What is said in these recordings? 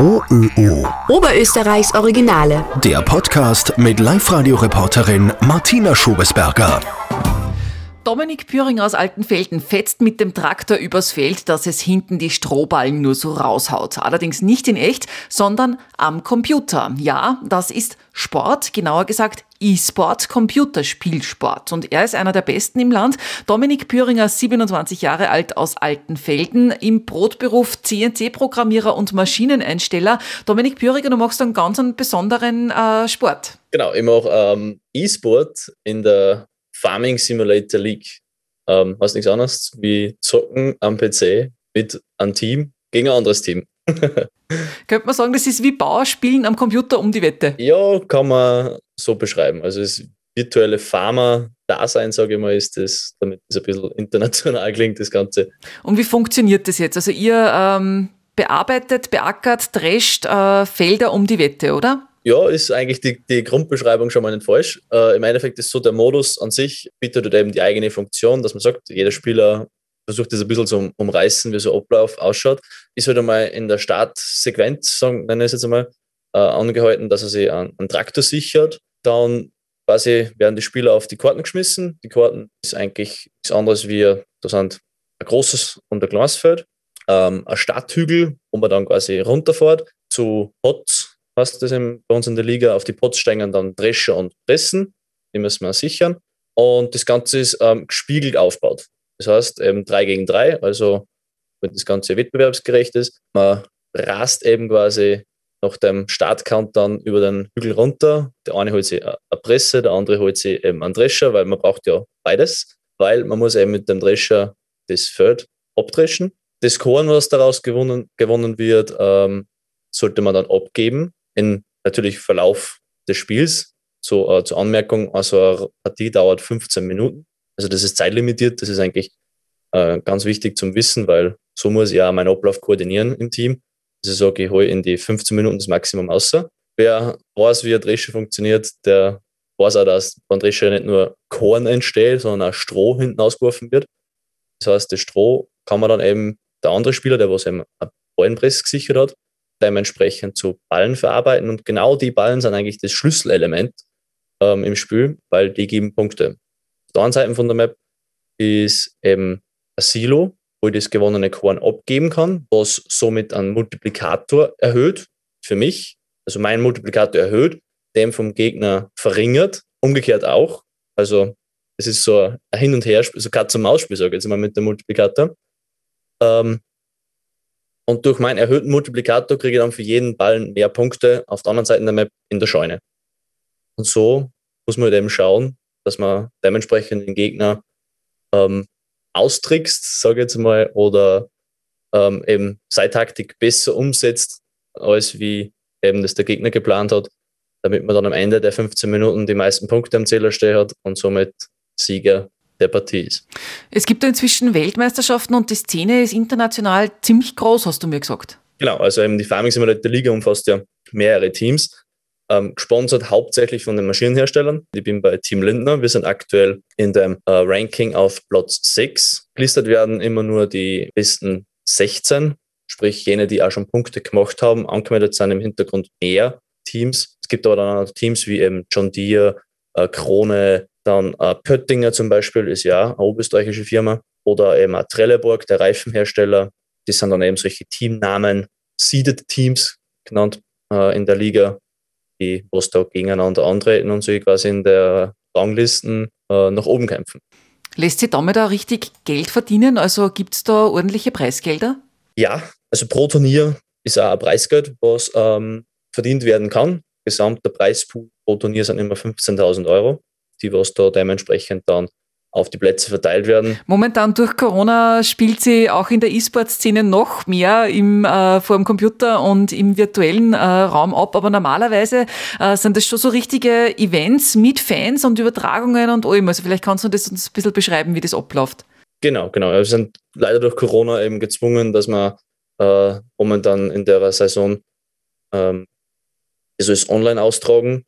OÖO. Oberösterreichs Originale. Der Podcast mit Live-Radio-Reporterin Martina Schobesberger. Dominik Püringer aus Altenfelden fetzt mit dem Traktor übers Feld, dass es hinten die Strohballen nur so raushaut. Allerdings nicht in echt, sondern am Computer. Ja, das ist Sport, genauer gesagt E-Sport, Computerspielsport. Und er ist einer der besten im Land. Dominik Püringer, 27 Jahre alt aus Altenfelden, im Brotberuf CNC-Programmierer und Maschineneinsteller. Dominik Püringer, du machst einen ganz einen besonderen äh, Sport. Genau, ich mache ähm, E-Sport in der Farming Simulator League. Ähm, hast nichts anderes wie zocken am PC mit einem Team gegen ein anderes Team. Könnte man sagen, das ist wie Bauerspielen am Computer um die Wette? Ja, kann man so beschreiben. Also das virtuelle Farmer-Dasein, sage ich mal, ist das, damit es ein bisschen international klingt, das Ganze. Und wie funktioniert das jetzt? Also ihr ähm, bearbeitet, beackert, drescht äh, Felder um die Wette, oder? Ja, ist eigentlich die, die Grundbeschreibung schon mal nicht falsch. Äh, Im Endeffekt ist so, der Modus an sich bietet eben die eigene Funktion, dass man sagt, jeder Spieler versucht das ein bisschen zu umreißen, wie so Ablauf ausschaut. Ist halt einmal in der Startsequenz, sagen, ich es jetzt einmal, äh, angehalten, dass er sich einen, Traktor sichert. Dann quasi werden die Spieler auf die Karten geschmissen. Die Karten ist eigentlich nichts anderes wie, da sind ein großes und ein kleines Feld, ähm, ein Starthügel, wo man dann quasi runterfährt, zu Pots heißt das bei uns in der Liga, auf die Pots steigen dann Drescher und Pressen, die müssen wir sichern. Und das Ganze ist ähm, gespiegelt aufgebaut. Das heißt eben 3 gegen 3, also wenn das Ganze wettbewerbsgerecht ist. Man rast eben quasi nach dem Startcount dann über den Hügel runter. Der eine holt sich eine Presse, der andere holt sich eben einen Drescher, weil man braucht ja beides, weil man muss eben mit dem Drescher das Feld abdreschen. Das Korn, was daraus gewonnen, gewonnen wird, ähm, sollte man dann abgeben in natürlich Verlauf des Spiels. So äh, zur Anmerkung, also eine Partie dauert 15 Minuten. Also das ist zeitlimitiert, das ist eigentlich äh, ganz wichtig zum Wissen, weil so muss ich ja meinen Ablauf koordinieren im Team. Also sage, ich hole in die 15 Minuten das Maximum außer. Wer weiß, wie ein Drescher funktioniert, der weiß auch, dass beim Drescher nicht nur Korn entsteht, sondern auch Stroh hinten ausgeworfen wird. Das heißt, das Stroh kann man dann eben, der andere Spieler, der was eben ein Ballenpress gesichert hat, dementsprechend zu Ballen verarbeiten. Und genau die Ballen sind eigentlich das Schlüsselelement ähm, im Spiel, weil die geben Punkte. Auf der anderen Seite von der Map ist eben ein Silo, wo ich das gewonnene Korn abgeben kann, was somit einen Multiplikator erhöht für mich. Also mein Multiplikator erhöht, den vom Gegner verringert, umgekehrt auch. Also es ist so ein Hin- und Her, so Katz-und-Maus-Spiel, sage ich jetzt mal mit dem Multiplikator. Ähm, und durch meinen erhöhten Multiplikator kriege ich dann für jeden Ball mehr Punkte auf der anderen Seite der Map in der Scheune. Und so muss man halt eben schauen, dass man dementsprechend den Gegner ähm, austrickst, sage ich jetzt mal, oder ähm, eben seine Taktik besser umsetzt, als wie eben das der Gegner geplant hat, damit man dann am Ende der 15 Minuten die meisten Punkte am Zähler stehen hat und somit Sieger der Partie ist. Es gibt ja inzwischen Weltmeisterschaften und die Szene ist international ziemlich groß, hast du mir gesagt. Genau, also eben die Farming Simulator Liga umfasst ja mehrere Teams, ähm, gesponsert hauptsächlich von den Maschinenherstellern. Ich bin bei Team Lindner. Wir sind aktuell in dem äh, Ranking auf Platz 6. Gelistet werden immer nur die besten 16, sprich jene, die auch schon Punkte gemacht haben. Angemeldet sind im Hintergrund mehr Teams. Es gibt aber dann auch Teams wie eben John Deere, äh, Krone, dann äh, Pöttinger zum Beispiel ist ja eine oberösterreichische Firma. Oder eben auch Trelleborg, der Reifenhersteller. Die sind dann eben solche Teamnamen, Seeded Teams genannt äh, in der Liga, die was da gegeneinander antreten und sich quasi in der Ranglisten äh, nach oben kämpfen. Lässt sich damit auch richtig Geld verdienen? Also gibt es da ordentliche Preisgelder? Ja, also pro Turnier ist auch ein Preisgeld, was ähm, verdient werden kann. Gesamter Preispool pro Turnier sind immer 15.000 Euro die was da dementsprechend dann auf die Plätze verteilt werden. Momentan durch Corona spielt sie auch in der E-Sport-Szene noch mehr im, äh, vor dem Computer und im virtuellen äh, Raum ab. Aber normalerweise äh, sind das schon so richtige Events mit Fans und Übertragungen und allem. Also vielleicht kannst du das uns ein bisschen beschreiben, wie das abläuft. Genau, genau. Wir sind leider durch Corona eben gezwungen, dass wir äh, momentan in der Saison ähm, also es online austragen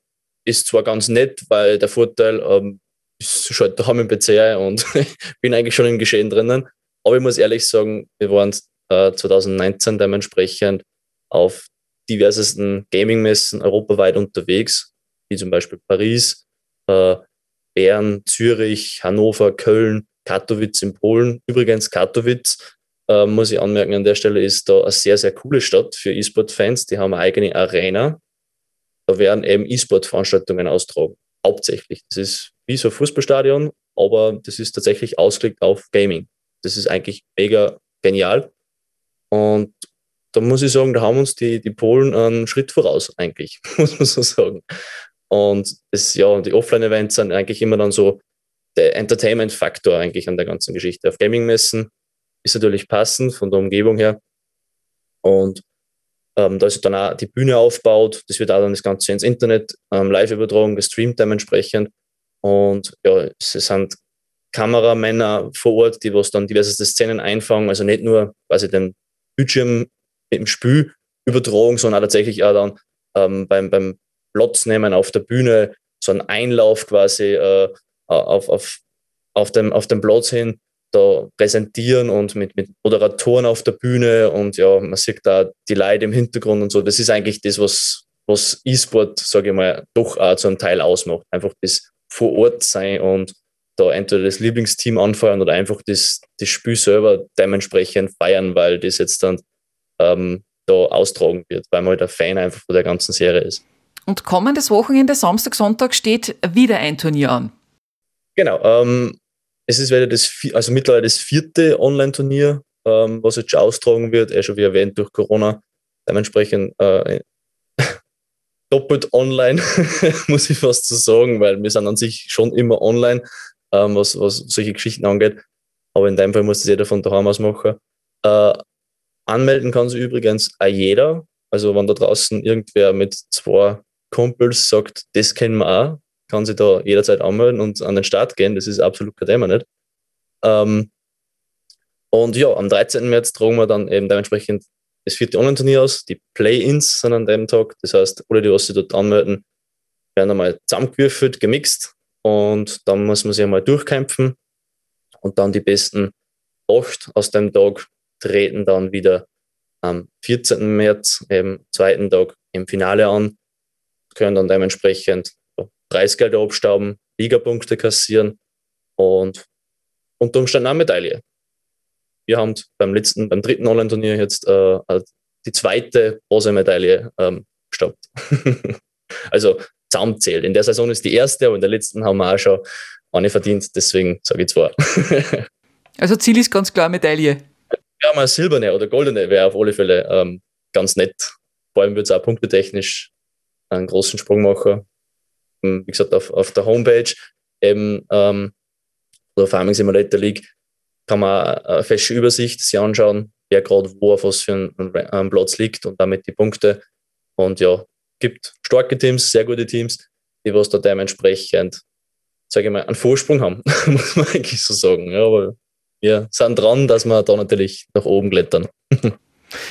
ist zwar ganz nett, weil der Vorteil ähm, ist schon daheim im PC und bin eigentlich schon im Geschehen drinnen. Aber ich muss ehrlich sagen, wir waren äh, 2019 dementsprechend auf diversesten Gaming-Messen europaweit unterwegs, wie zum Beispiel Paris, äh, Bern, Zürich, Hannover, Köln, Katowice in Polen. Übrigens, Katowice, äh, muss ich anmerken, an der Stelle ist da eine sehr, sehr coole Stadt für E-Sport-Fans. Die haben eine eigene Arena. Da werden eben E-Sport-Veranstaltungen austragen. Hauptsächlich. Das ist wie so ein Fußballstadion, aber das ist tatsächlich ausgelegt auf Gaming. Das ist eigentlich mega genial. Und da muss ich sagen, da haben uns die, die Polen einen Schritt voraus, eigentlich, muss man so sagen. Und das, ja, die Offline-Events sind eigentlich immer dann so der Entertainment-Faktor eigentlich an der ganzen Geschichte. Auf Gaming-Messen ist natürlich passend von der Umgebung her. Und ähm, da ist dann auch die Bühne aufgebaut, das wird auch dann das Ganze ins Internet ähm, live übertragen, gestreamt dementsprechend. Und ja, es sind Kameramänner vor Ort, die was dann diverse Szenen einfangen, also nicht nur quasi den Bildschirm mit dem Spiel übertragen, sondern auch tatsächlich auch dann ähm, beim, beim Platz nehmen auf der Bühne, so einen Einlauf quasi äh, auf, auf, auf, dem, auf dem Platz hin, da präsentieren und mit, mit Moderatoren auf der Bühne und ja, man sieht da die Leute im Hintergrund und so. Das ist eigentlich das, was, was E-Sport, sage ich mal, doch auch zu einem Teil ausmacht. Einfach das vor Ort sein und da entweder das Lieblingsteam anfeuern oder einfach das, das Spiel selber dementsprechend feiern, weil das jetzt dann ähm, da austragen wird, weil man halt ein Fan einfach von der ganzen Serie ist. Und kommendes Wochenende, Samstag, Sonntag, steht wieder ein Turnier an. Genau. Ähm, es ist wieder das, also mittlerweile das vierte Online-Turnier, ähm, was jetzt schon austragen wird, eh schon wie erwähnt durch Corona. Dementsprechend äh, doppelt online, muss ich fast so sagen, weil wir sind an sich schon immer online, ähm, was, was solche Geschichten angeht. Aber in dem Fall muss das jeder von daheim aus machen. Äh, anmelden kann sich übrigens auch jeder. Also wenn da draußen irgendwer mit zwei Kumpels sagt, das kennen wir auch, kann sich da jederzeit anmelden und an den Start gehen. Das ist absolut kein Thema nicht. Ähm, und ja, am 13. März tragen wir dann eben dementsprechend das vierte Online-Turnier aus. Die Play-Ins sind an dem Tag. Das heißt, alle, die was sich dort anmelden, werden einmal zusammengewürfelt, gemixt und dann muss man sich einmal durchkämpfen und dann die besten acht aus dem Tag treten dann wieder am 14. März, eben zweiten Tag im Finale an, können dann dementsprechend Preisgelder abstauben, Ligapunkte kassieren und unter Umständen eine Medaille. Wir haben beim letzten, beim dritten Online-Turnier jetzt äh, die zweite Bronzemedaille ähm, gestoppt. also zusammenzählt. In der Saison ist die erste, aber in der letzten haben wir auch schon eine verdient, deswegen sage ich zwei. also Ziel ist ganz klar Medaille. Ja, mal silberne oder goldene wäre auf alle Fälle ähm, ganz nett. Vor allem wird es auch punktetechnisch einen großen Sprung machen. Ähm, wie gesagt, auf, auf der Homepage eben ähm, oder Farming Simulator League kann man eine feste Übersicht sich anschauen, wer gerade wo auf was für einen Platz liegt und damit die Punkte. Und ja, gibt starke Teams, sehr gute Teams, die was da dementsprechend, sage ich mal, einen Vorsprung haben, muss man eigentlich so sagen. Ja, aber wir sind dran, dass wir da natürlich nach oben klettern.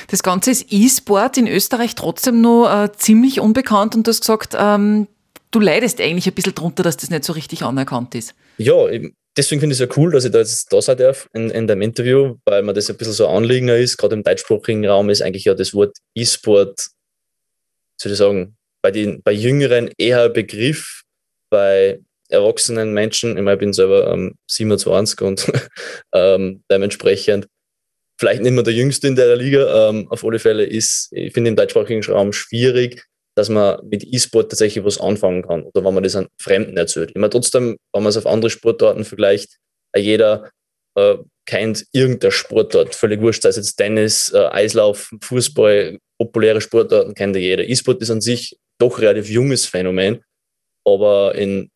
Das Ganze ist E-Sport in Österreich trotzdem noch äh, ziemlich unbekannt und du hast gesagt, ähm, du leidest eigentlich ein bisschen drunter, dass das nicht so richtig anerkannt ist. Ja, deswegen finde ich es ja cool, dass ich da jetzt da sein darf in, in dem Interview, weil mir das ein bisschen so anliegender ist. Gerade im deutschsprachigen Raum ist eigentlich ja das Wort E-Sport, soll ich sagen, bei, den, bei Jüngeren eher ein Begriff, bei erwachsenen Menschen, ich, meine, ich bin selber ähm, 27 und ähm, dementsprechend vielleicht nicht mehr der Jüngste in der Liga. Ähm, auf alle Fälle ist, ich finde, im deutschsprachigen Raum schwierig, dass man mit E-Sport tatsächlich was anfangen kann oder wenn man das an Fremden erzählt. Meine, trotzdem, wenn man es auf andere Sportarten vergleicht, jeder äh, kennt irgendein Sportart, völlig wurscht, sei es jetzt Tennis, äh, Eislauf, Fußball, populäre Sportarten kennt jeder. E-Sport ist an sich doch relativ junges Phänomen, aber in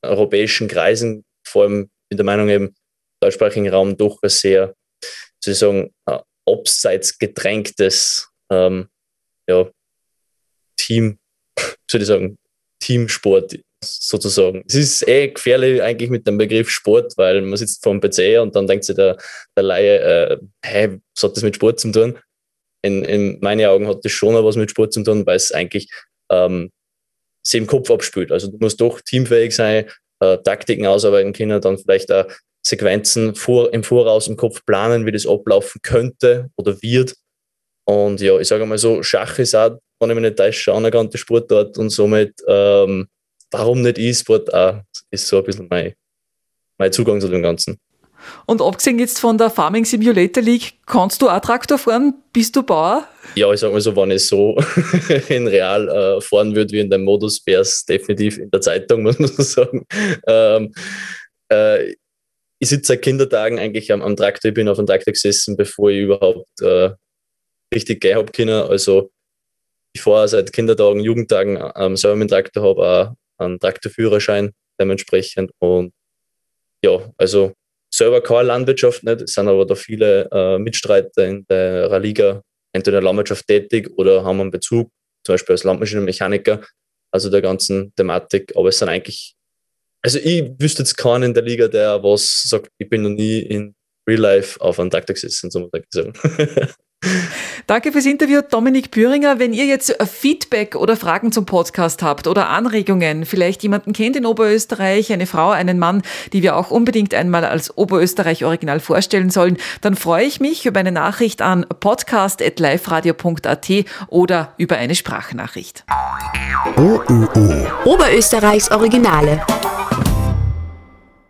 europäischen Kreisen, vor allem in der Meinung eben, deutschsprachigen Raum doch ein sehr, sozusagen, abseits gedrängtes ähm, ja, Team, soll ich sagen, Teamsport sozusagen. Es ist eh gefährlich eigentlich mit dem Begriff Sport, weil man sitzt vor dem PC und dann denkt sich der, der Laie, äh, hey, was hat das mit Sport zu tun? In, in meinen Augen hat das schon was mit Sport zu tun, weil es eigentlich ähm, sich im Kopf abspielt. Also du musst doch teamfähig sein, äh, Taktiken ausarbeiten können, dann vielleicht auch Sequenzen vor, im Voraus im Kopf planen, wie das ablaufen könnte oder wird. Und ja, ich sage mal so, Schach ist auch, wenn ich mich nicht täusche, eine anerkannte Sportart und somit, ähm, warum nicht E-Sport auch, ist so ein bisschen mein, mein Zugang zu dem Ganzen. Und abgesehen jetzt von der Farming Simulator League, kannst du auch Traktor fahren? Bist du Bauer? Ja, ich sag mal so, wenn ich so in Real äh, fahren würde wie in dem Modus, wäre es definitiv in der Zeitung, muss man so sagen. Ähm, äh, ich sitze seit Kindertagen eigentlich am, am, Traktor, ich bin auf dem Traktor gesessen, bevor ich überhaupt äh, richtig gehen habe können. Also ich fahre seit Kindertagen, Jugendtagen ähm, selber mit dem Traktor, habe auch einen Traktorführerschein dementsprechend und ja, also selber keine Landwirtschaft nicht, es sind aber da viele äh, Mitstreiter in der Liga, entweder in der Landwirtschaft tätig oder haben einen Bezug, zum Beispiel als Landmaschinenmechaniker, also der ganzen Thematik. Aber es sind eigentlich, also ich wüsste jetzt keinen in der Liga, der was sagt, ich bin noch nie in Real Life auf einem Traktor gesessen, so muss ich sagen. Danke fürs Interview, Dominik Büringer. Wenn ihr jetzt Feedback oder Fragen zum Podcast habt oder Anregungen, vielleicht jemanden kennt in Oberösterreich, eine Frau, einen Mann, die wir auch unbedingt einmal als Oberösterreich Original vorstellen sollen, dann freue ich mich über eine Nachricht an podcast.liferadio.at oder über eine Sprachnachricht. OÖO. Oberösterreichs Originale.